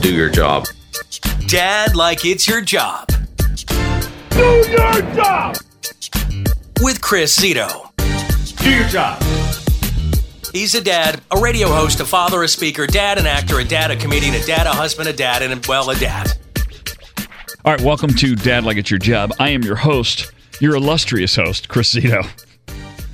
do your job. Dad Like It's Your Job. Do your job! With Chris Zito. Do your job. He's a dad, a radio host, a father, a speaker, dad, an actor, a dad, a comedian, a dad, a husband, a dad, and well, a dad. All right, welcome to Dad Like It's Your Job. I am your host, your illustrious host, Chris Zito.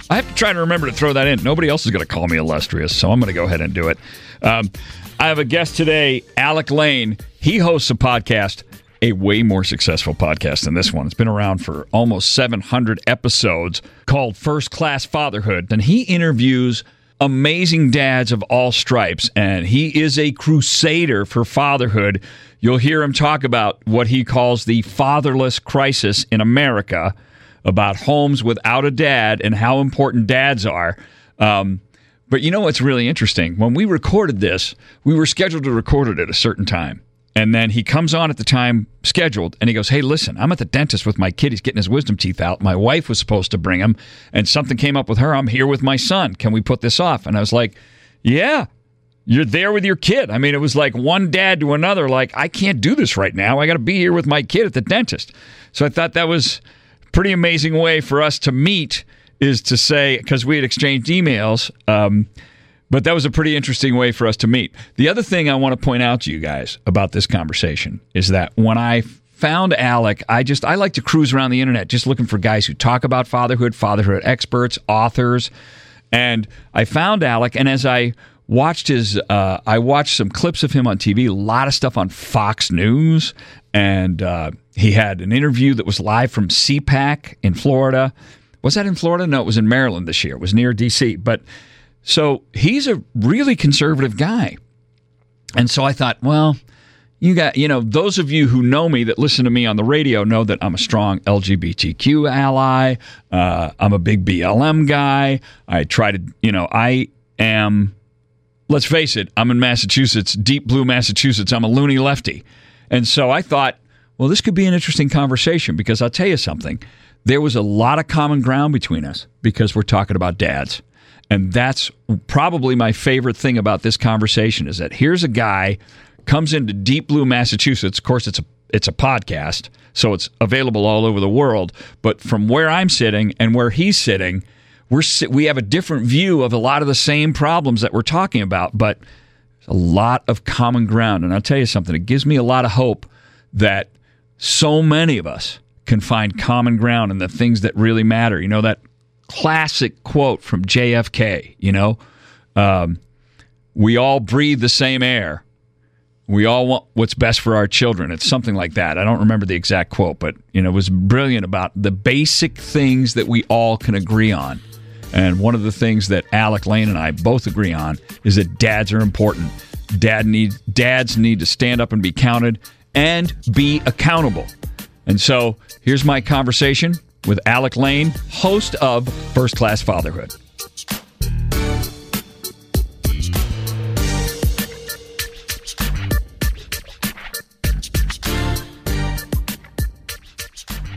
I have to try to remember to throw that in. Nobody else is going to call me illustrious, so I'm going to go ahead and do it. Um, I have a guest today, Alec Lane. He hosts a podcast, a way more successful podcast than this one. It's been around for almost 700 episodes called First Class Fatherhood. And he interviews amazing dads of all stripes, and he is a crusader for fatherhood. You'll hear him talk about what he calls the fatherless crisis in America about homes without a dad and how important dads are. Um, but you know what's really interesting? When we recorded this, we were scheduled to record it at a certain time. And then he comes on at the time scheduled and he goes, Hey, listen, I'm at the dentist with my kid. He's getting his wisdom teeth out. My wife was supposed to bring him, and something came up with her. I'm here with my son. Can we put this off? And I was like, Yeah, you're there with your kid. I mean, it was like one dad to another, like, I can't do this right now. I got to be here with my kid at the dentist. So I thought that was pretty amazing way for us to meet is to say because we had exchanged emails um, but that was a pretty interesting way for us to meet. The other thing i want to point out to you guys about this conversation is that when i found alec i just i like to cruise around the internet just looking for guys who talk about fatherhood fatherhood experts authors. And i found alec and as i watched his uh, i watched some clips of him on tv a lot of stuff on fox news and uh, he had an interview that was live from cpac in florida was that in florida no it was in maryland this year it was near dc but so he's a really conservative guy and so i thought well you got you know those of you who know me that listen to me on the radio know that i'm a strong lgbtq ally uh, i'm a big blm guy i try to you know i am let's face it, I'm in Massachusetts, deep blue Massachusetts. I'm a loony lefty. And so I thought, well, this could be an interesting conversation because I'll tell you something. There was a lot of common ground between us because we're talking about dads. And that's probably my favorite thing about this conversation is that here's a guy comes into deep blue Massachusetts. Of course, it's a it's a podcast, so it's available all over the world. But from where I'm sitting and where he's sitting, we're we have a different view of a lot of the same problems that we're talking about, but a lot of common ground. And I'll tell you something, it gives me a lot of hope that so many of us can find common ground in the things that really matter. You know, that classic quote from JFK, you know, um, we all breathe the same air. We all want what's best for our children. It's something like that. I don't remember the exact quote, but you know, it was brilliant about the basic things that we all can agree on. And one of the things that Alec Lane and I both agree on is that dads are important. Dad need, dads need to stand up and be counted and be accountable. And so here's my conversation with Alec Lane, host of First Class Fatherhood.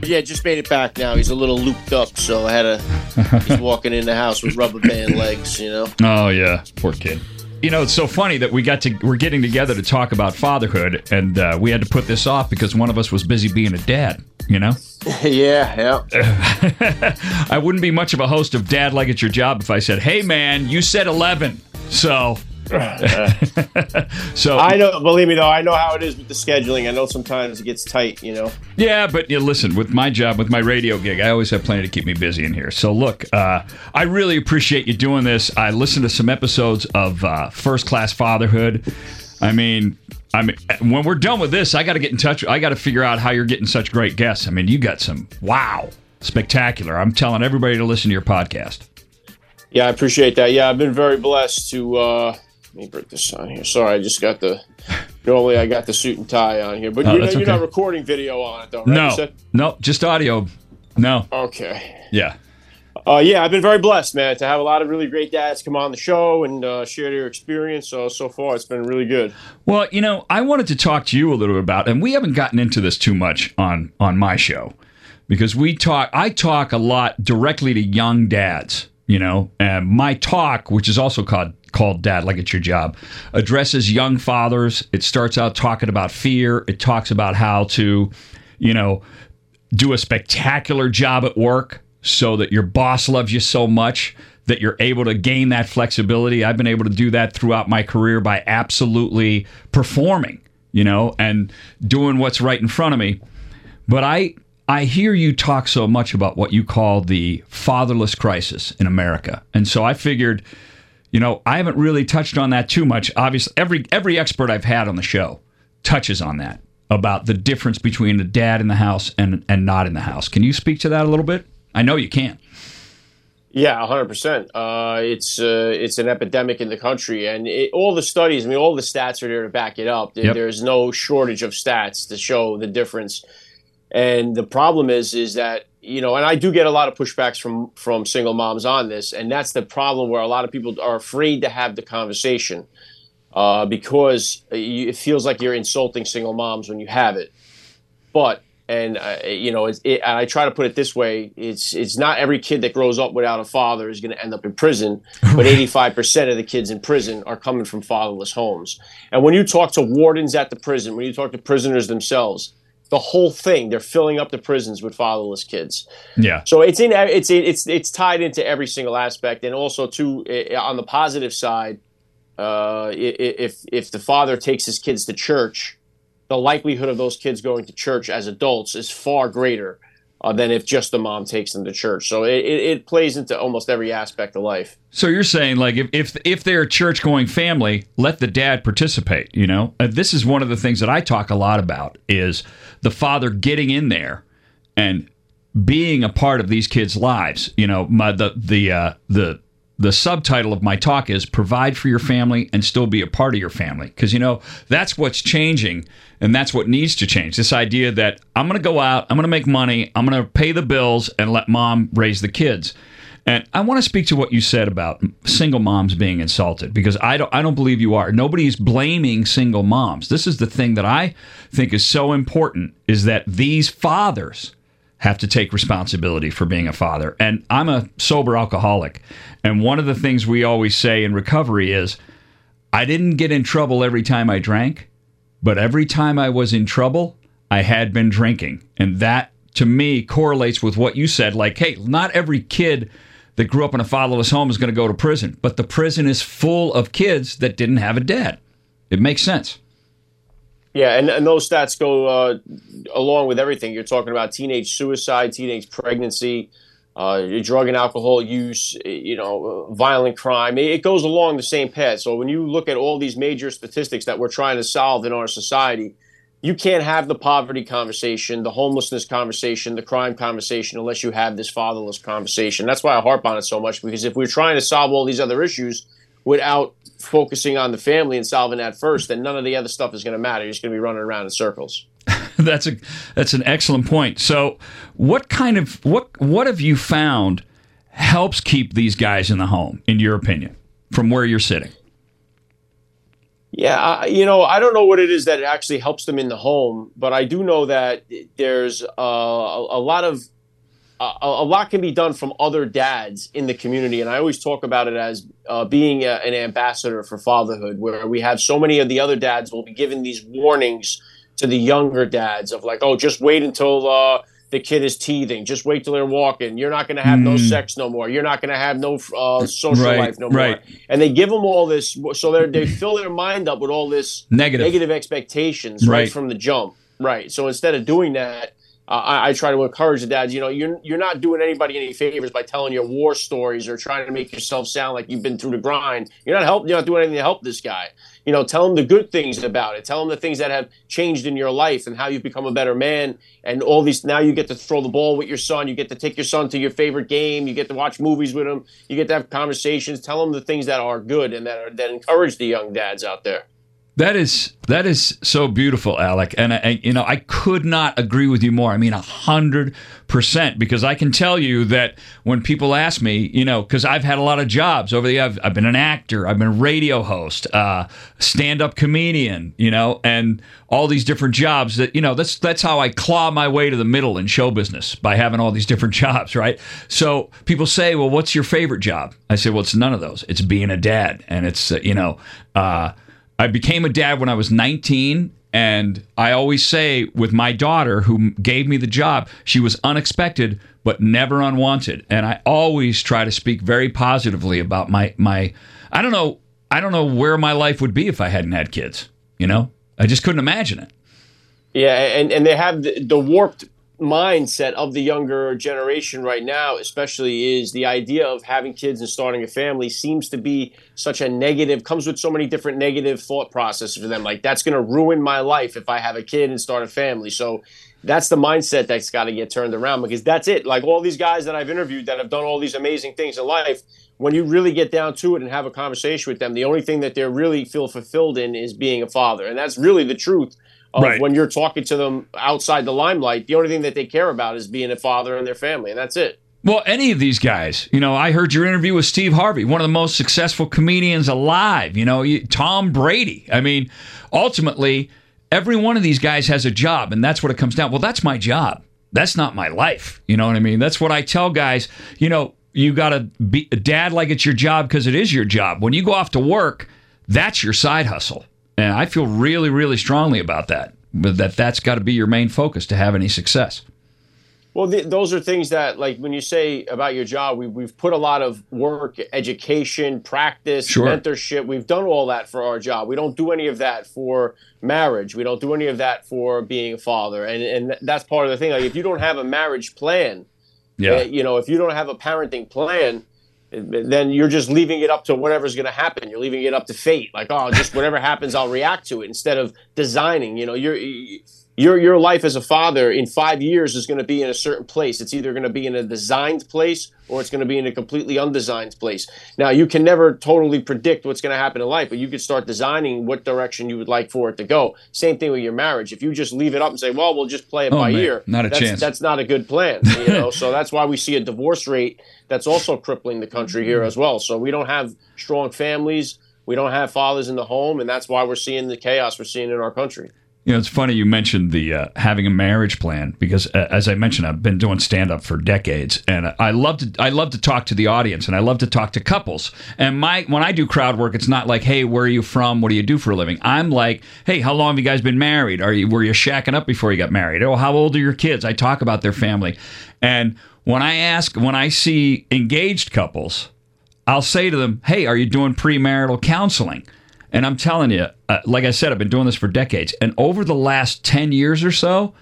Yeah, just made it back now. He's a little looped up, so I had to. he's walking in the house with rubber band legs, you know. Oh yeah, poor kid. You know, it's so funny that we got to we're getting together to talk about fatherhood, and uh, we had to put this off because one of us was busy being a dad. You know. yeah, yeah. I wouldn't be much of a host of Dad Like It's Your Job if I said, "Hey, man, you said 11, so." so I know. Believe me, though, I know how it is with the scheduling. I know sometimes it gets tight. You know. Yeah, but you know, listen, with my job, with my radio gig, I always have plenty to keep me busy in here. So look, uh, I really appreciate you doing this. I listened to some episodes of uh, First Class Fatherhood. I mean, I mean, when we're done with this, I got to get in touch. I got to figure out how you're getting such great guests. I mean, you got some wow, spectacular. I'm telling everybody to listen to your podcast. Yeah, I appreciate that. Yeah, I've been very blessed to. Uh, let me break this on here. Sorry, I just got the. Normally, I got the suit and tie on here, but you're, not, you're okay. not recording video on it, though, right? No, said? no, just audio. No, Okay. yeah. Uh, yeah, I've been very blessed, man, to have a lot of really great dads come on the show and uh, share their experience. So so far, it's been really good. Well, you know, I wanted to talk to you a little bit about, and we haven't gotten into this too much on on my show because we talk. I talk a lot directly to young dads. You know, and my talk, which is also called called Dad Like It's Your Job, addresses young fathers. It starts out talking about fear. It talks about how to, you know, do a spectacular job at work so that your boss loves you so much that you're able to gain that flexibility. I've been able to do that throughout my career by absolutely performing, you know, and doing what's right in front of me. But I I hear you talk so much about what you call the fatherless crisis in America. And so I figured, you know, I haven't really touched on that too much. Obviously, every every expert I've had on the show touches on that about the difference between a dad in the house and and not in the house. Can you speak to that a little bit? I know you can. Yeah, hundred uh, percent. It's uh, it's an epidemic in the country, and it, all the studies. I mean, all the stats are there to back it up. Yep. There's no shortage of stats to show the difference. And the problem is, is that you know, and I do get a lot of pushbacks from from single moms on this, and that's the problem where a lot of people are afraid to have the conversation uh, because it feels like you're insulting single moms when you have it. But and uh, you know, it, it, I try to put it this way: it's it's not every kid that grows up without a father is going to end up in prison, but 85 percent of the kids in prison are coming from fatherless homes. And when you talk to wardens at the prison, when you talk to prisoners themselves, the whole thing they're filling up the prisons with fatherless kids. Yeah. So it's in it's it's it's tied into every single aspect, and also too on the positive side, uh, if if the father takes his kids to church the likelihood of those kids going to church as adults is far greater uh, than if just the mom takes them to church. So it, it, it, plays into almost every aspect of life. So you're saying like if if, if they're a church going family, let the dad participate. You know, uh, this is one of the things that I talk a lot about is the father getting in there and being a part of these kids' lives. You know, my the the uh, the the subtitle of my talk is provide for your family and still be a part of your family. Because you know that's what's changing and that's what needs to change. This idea that i'm going to go out i'm going to make money i'm going to pay the bills and let mom raise the kids. And i want to speak to what you said about single moms being insulted because i don't i don't believe you are. Nobody's blaming single moms. This is the thing that i think is so important is that these fathers have to take responsibility for being a father. And I'm a sober alcoholic. And one of the things we always say in recovery is I didn't get in trouble every time I drank, but every time I was in trouble, I had been drinking. And that to me correlates with what you said like, hey, not every kid that grew up in a fatherless home is going to go to prison, but the prison is full of kids that didn't have a dad. It makes sense. Yeah, and, and those stats go uh, along with everything. You're talking about teenage suicide, teenage pregnancy, uh, drug and alcohol use, you know, violent crime. It goes along the same path. So when you look at all these major statistics that we're trying to solve in our society, you can't have the poverty conversation, the homelessness conversation, the crime conversation unless you have this fatherless conversation. That's why I harp on it so much because if we're trying to solve all these other issues without focusing on the family and solving that first, then none of the other stuff is going to matter. You're just going to be running around in circles. that's a that's an excellent point. So, what kind of what what have you found helps keep these guys in the home, in your opinion, from where you're sitting? Yeah, I, you know, I don't know what it is that actually helps them in the home, but I do know that there's uh, a, a lot of a, a, lot can be done from other dads in the community. And I always talk about it as uh, being a, an ambassador for fatherhood, where we have so many of the other dads will be giving these warnings to the younger dads of like, oh, just wait until uh, the kid is teething. Just wait till they're walking. You're not going to have mm. no sex no more. You're not going to have no uh, social right, life no right. more. And they give them all this, so they they fill their mind up with all this negative negative expectations right, right from the jump. Right. So instead of doing that, I, I, try to encourage the dads. You know, you're you're not doing anybody any favors by telling your war stories or trying to make yourself sound like you've been through the grind. You're not helping. You're not doing anything to help this guy. You know, tell him the good things about it. Tell him the things that have changed in your life and how you've become a better man. And all these now you get to throw the ball with your son. You get to take your son to your favorite game. You get to watch movies with him. You get to have conversations. Tell him the things that are good and that are, that encourage the young dads out there. That is that is so beautiful, Alec, and, I, you know I could not agree with you more. I mean, a hundred percent, because I can tell you that when people ask me, you know, because I've had a lot of jobs over the, I've, I've been an actor, I've been a radio host, uh, stand-up comedian, you know, and all these different jobs. That you know, that's that's how I claw my way to the middle in show business by having all these different jobs, right? So people say, well, what's your favorite job? I say, well, it's none of those. It's being a dad, and it's uh, you know. Uh, I became a dad when I was 19. And I always say with my daughter, who gave me the job, she was unexpected but never unwanted. And I always try to speak very positively about my my. I don't know. I don't know where my life would be if I hadn't had kids. You know, I just couldn't imagine it. Yeah, and and they have the, the warped mindset of the younger generation right now, especially, is the idea of having kids and starting a family seems to be such a negative, comes with so many different negative thought processes for them. Like, that's going to ruin my life if I have a kid and start a family. So, that's the mindset that's got to get turned around because that's it. Like all these guys that I've interviewed that have done all these amazing things in life, when you really get down to it and have a conversation with them, the only thing that they really feel fulfilled in is being a father. And that's really the truth right. when you're talking to them outside the limelight, the only thing that they care about is being a father and their family, and that's it. Well, any of these guys, you know, I heard your interview with Steve Harvey, one of the most successful comedians alive. You know, Tom Brady. I mean, ultimately, every one of these guys has a job, and that's what it comes down. Well, that's my job. That's not my life. You know what I mean? That's what I tell guys. You know, you got to be a dad like it's your job because it is your job. When you go off to work, that's your side hustle. And I feel really, really strongly about that. That that's got to be your main focus to have any success. Well, the, those are things that, like, when you say about your job, we, we've put a lot of work, education, practice, sure. mentorship. We've done all that for our job. We don't do any of that for marriage. We don't do any of that for being a father. And and that's part of the thing. Like, if you don't have a marriage plan, yeah, uh, you know, if you don't have a parenting plan, then you're just leaving it up to whatever's going to happen. You're leaving it up to fate. Like, oh, just whatever happens, I'll react to it instead of designing. You know, you're your your life as a father in five years is going to be in a certain place. It's either going to be in a designed place or it's going to be in a completely undesigned place. Now you can never totally predict what's going to happen in life, but you could start designing what direction you would like for it to go. Same thing with your marriage. If you just leave it up and say, "Well, we'll just play it oh, by man, ear," not a that's, chance. That's not a good plan. You know, so that's why we see a divorce rate that's also crippling the country here as well. So we don't have strong families. We don't have fathers in the home, and that's why we're seeing the chaos we're seeing in our country. You know, it's funny you mentioned the uh, having a marriage plan because, uh, as I mentioned, I've been doing stand up for decades, and I love to I love to talk to the audience, and I love to talk to couples. And my when I do crowd work, it's not like, "Hey, where are you from? What do you do for a living?" I'm like, "Hey, how long have you guys been married? Are you were you shacking up before you got married? Oh, how old are your kids?" I talk about their family, and when I ask, when I see engaged couples, I'll say to them, "Hey, are you doing premarital counseling?" And I'm telling you, uh, like I said, I've been doing this for decades. And over the last 10 years or so,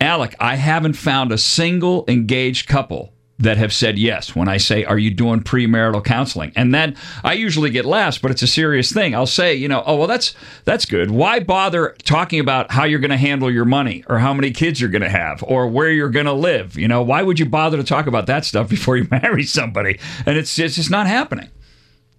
Alec, I haven't found a single engaged couple that have said yes when I say, Are you doing premarital counseling? And then I usually get laughs, but it's a serious thing. I'll say, you know, oh well that's that's good. Why bother talking about how you're gonna handle your money or how many kids you're gonna have or where you're gonna live? You know, why would you bother to talk about that stuff before you marry somebody? And it's it's just not happening.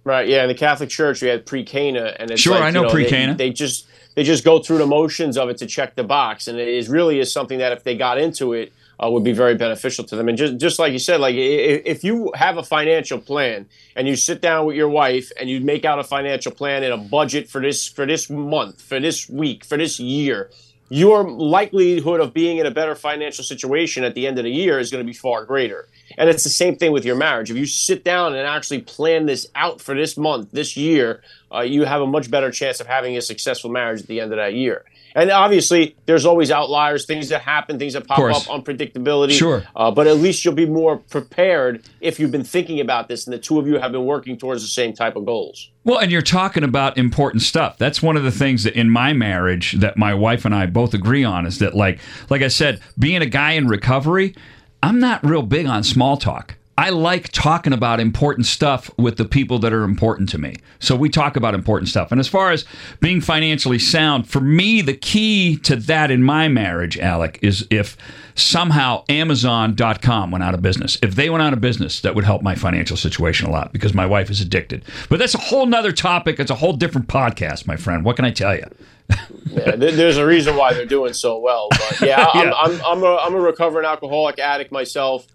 Right. Yeah. In the Catholic Church, we had pre-Cana, and it's sure like, I know, know pre-Cana. They, they, just they just go through the motions of it to check the box, and it is really is something that if they got into it, uh, would be very beneficial to them. And just just like you said, like if you have a financial plan and you sit down with your wife and you make out a financial plan and a budget for this for this month, for this week, for this year, your likelihood of being in a better financial situation at the end of the year is going to be far greater. And it's the same thing with your marriage. If you sit down and actually plan this out for this month, this year, uh, you have a much better chance of having a successful marriage at the end of that year. And obviously, there's always outliers, things that happen, things that pop up, unpredictability. Sure. Uh, but at least you'll be more prepared if you've been thinking about this and the two of you have been working towards the same type of goals. Well, and you're talking about important stuff. That's one of the things that in my marriage that my wife and I both agree on is that, like, like I said, being a guy in recovery, I'm not real big on small talk. I like talking about important stuff with the people that are important to me. So we talk about important stuff. And as far as being financially sound, for me, the key to that in my marriage, Alec, is if somehow Amazon.com went out of business. If they went out of business, that would help my financial situation a lot because my wife is addicted. But that's a whole nother topic. It's a whole different podcast, my friend. What can I tell you? yeah, there's a reason why they're doing so well. But yeah, I'm, yeah. I'm, I'm, a, I'm a recovering alcoholic addict myself.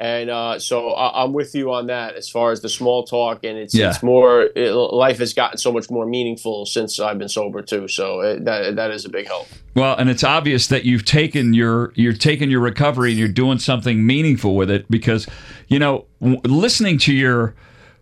And uh, so I, am with you on that as far as the small talk, and it's yeah. it's more it, life has gotten so much more meaningful since I've been sober too. So it, that that is a big help. Well, and it's obvious that you've taken your you're taking your recovery and you're doing something meaningful with it because you know w- listening to your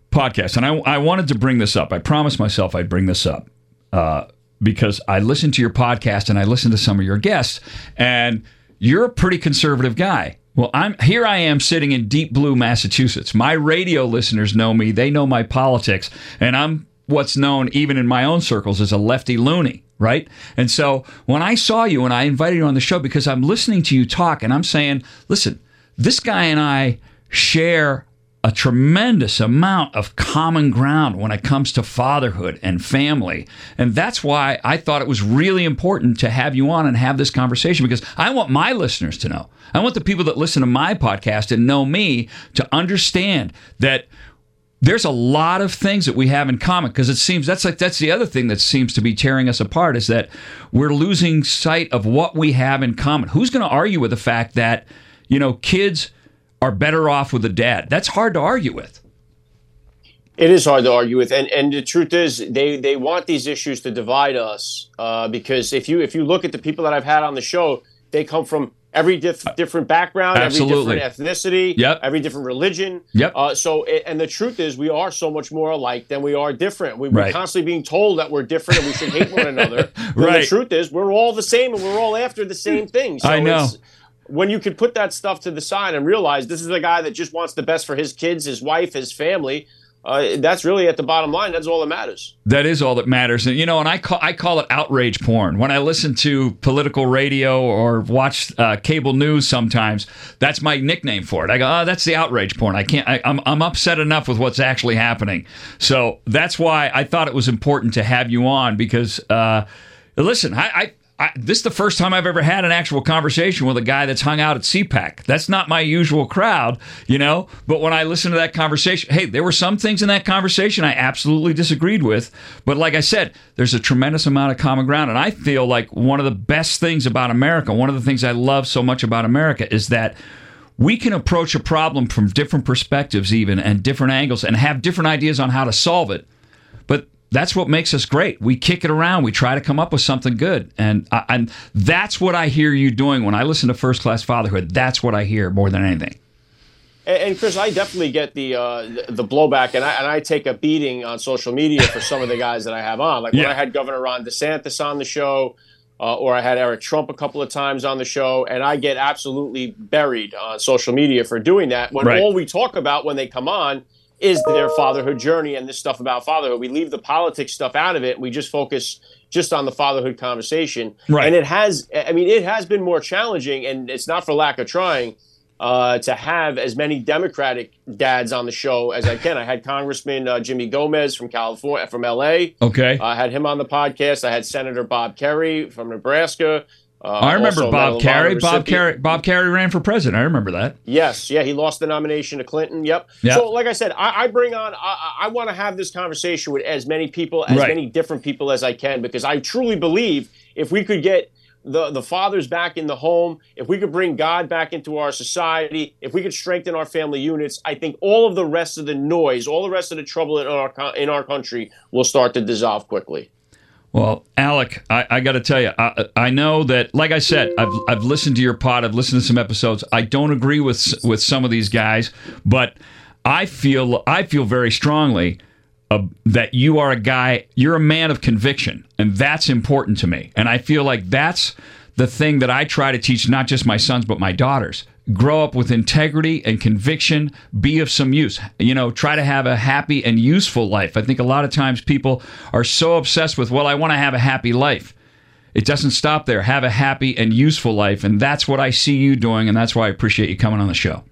podcast, and I I wanted to bring this up. I promised myself I'd bring this up uh, because I listened to your podcast and I listened to some of your guests, and you're a pretty conservative guy well, I'm here. I am sitting in deep blue Massachusetts. My radio listeners know me; they know my politics, and I'm what's known even in my own circles as a lefty loony, right? And so when I saw you and I invited you on the show because I'm listening to you talk, and I'm saying, listen, this guy and I share a tremendous amount of common ground when it comes to fatherhood and family. And that's why I thought it was really important to have you on and have this conversation because I want my listeners to know. I want the people that listen to my podcast and know me to understand that there's a lot of things that we have in common because it seems that's like that's the other thing that seems to be tearing us apart is that we're losing sight of what we have in common. Who's going to argue with the fact that, you know, kids are better off with a dad. That's hard to argue with. It is hard to argue with, and and the truth is, they they want these issues to divide us uh, because if you if you look at the people that I've had on the show, they come from every diff- different background, Absolutely. every different ethnicity, yep. every different religion. Yep. Uh, so, and the truth is, we are so much more alike than we are different. We, are right. constantly being told that we're different and we should hate one another. right. The truth is, we're all the same and we're all after the same thing. So I know when you can put that stuff to the side and realize this is the guy that just wants the best for his kids, his wife, his family, uh, that's really at the bottom line. That's all that matters. That is all that matters, and you know, and I call I call it outrage porn. When I listen to political radio or watch uh, cable news, sometimes that's my nickname for it. I go, oh, that's the outrage porn. I can't. I, am I'm, I'm upset enough with what's actually happening. So that's why I thought it was important to have you on because. Uh, listen, I, I I, this is the first time I've ever had an actual conversation with a guy that's hung out at CPAC. That's not my usual crowd, you know. But when I listened to that conversation, hey, there were some things in that conversation I absolutely disagreed with. But like I said, there's a tremendous amount of common ground. And I feel like one of the best things about America, one of the things I love so much about America is that we can approach a problem from different perspectives, even and different angles, and have different ideas on how to solve it. That's what makes us great. We kick it around. We try to come up with something good, and I, and that's what I hear you doing when I listen to First Class Fatherhood. That's what I hear more than anything. And, and Chris, I definitely get the uh, the blowback, and I and I take a beating on social media for some of the guys that I have on. Like when I had Governor Ron DeSantis on the show, uh, or I had Eric Trump a couple of times on the show, and I get absolutely buried on social media for doing that. When right. all we talk about when they come on is their fatherhood journey and this stuff about fatherhood. We leave the politics stuff out of it. We just focus just on the fatherhood conversation. Right. And it has, I mean, it has been more challenging, and it's not for lack of trying. Uh, to have as many Democratic dads on the show as I can. I had Congressman uh, Jimmy Gomez from California, from LA. Okay. I had him on the podcast. I had Senator Bob Kerrey from Nebraska. Uh, I remember Bob Kerrey. Bob Kerrey. Bob Kerrey ran for president. I remember that. Yes, yeah, he lost the nomination to Clinton. Yep. yep. So, like I said, I, I bring on. I, I want to have this conversation with as many people, as right. many different people as I can, because I truly believe if we could get the the fathers back in the home, if we could bring God back into our society, if we could strengthen our family units, I think all of the rest of the noise, all the rest of the trouble in our in our country will start to dissolve quickly. Well, Alec, I, I got to tell you, I, I know that, like I said, I've, I've listened to your pod, I've listened to some episodes. I don't agree with with some of these guys, but I feel I feel very strongly uh, that you are a guy, you're a man of conviction, and that's important to me. And I feel like that's the thing that I try to teach not just my sons but my daughters grow up with integrity and conviction, be of some use. You know, try to have a happy and useful life. I think a lot of times people are so obsessed with, well, I want to have a happy life. It doesn't stop there. Have a happy and useful life. And that's what I see you doing. And that's why I appreciate you coming on the show.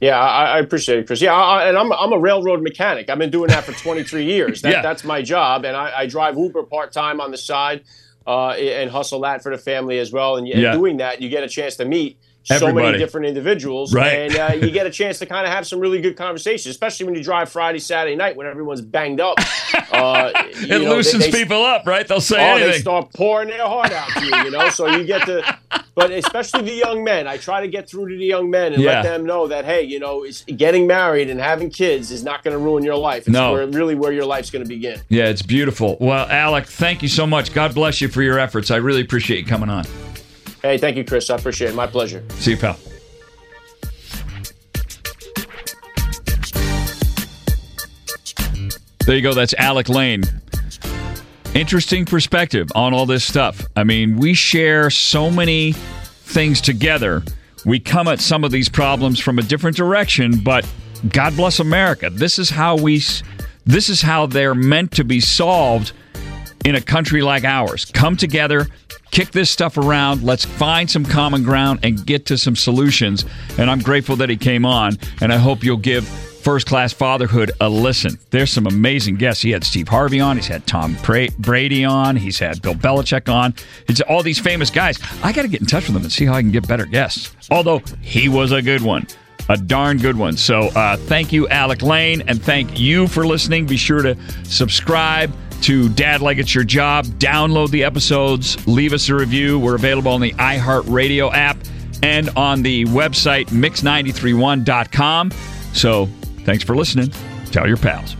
Yeah, I, I, appreciate it, Chris. Yeah, I, and I'm, I'm a railroad mechanic. I've been doing that for 23 years. That, yeah. That's my job, and I, I drive Uber part time on the side uh, and hustle that for the family as well. And, yeah. doing that, you get a chance to meet Everybody. so many different individuals, right. and uh, you get a chance to kind of have some really good conversations, especially when you drive Friday, Saturday night when everyone's banged up. Uh, it know, loosens they, they, people up, right? They'll say oh, anything. they start pouring their heart out to you, you know. So you get to, but especially the young men, I try to get through to the young men and yeah. let them know that hey, you know, getting married and having kids is not going to ruin your life. It's no. where, really where your life's going to begin. Yeah, it's beautiful. Well, Alec, thank you so much. God bless you for your efforts. I really appreciate you coming on. Hey, thank you, Chris. I appreciate it. My pleasure. See you, pal. There you go. That's Alec Lane. Interesting perspective on all this stuff. I mean, we share so many things together. We come at some of these problems from a different direction, but God bless America. This is how we this is how they're meant to be solved in a country like ours. Come together, kick this stuff around. Let's find some common ground and get to some solutions. And I'm grateful that he came on, and I hope you'll give First Class Fatherhood a listen. There's some amazing guests. He had Steve Harvey on. He's had Tom Brady on. He's had Bill Belichick on. It's all these famous guys. I got to get in touch with them and see how I can get better guests. Although he was a good one. A darn good one. So uh, thank you, Alec Lane, and thank you for listening. Be sure to subscribe to Dad Like It's Your Job. Download the episodes. Leave us a review. We're available on the iHeartRadio app and on the website mix931.com. So Thanks for listening. Tell your pals.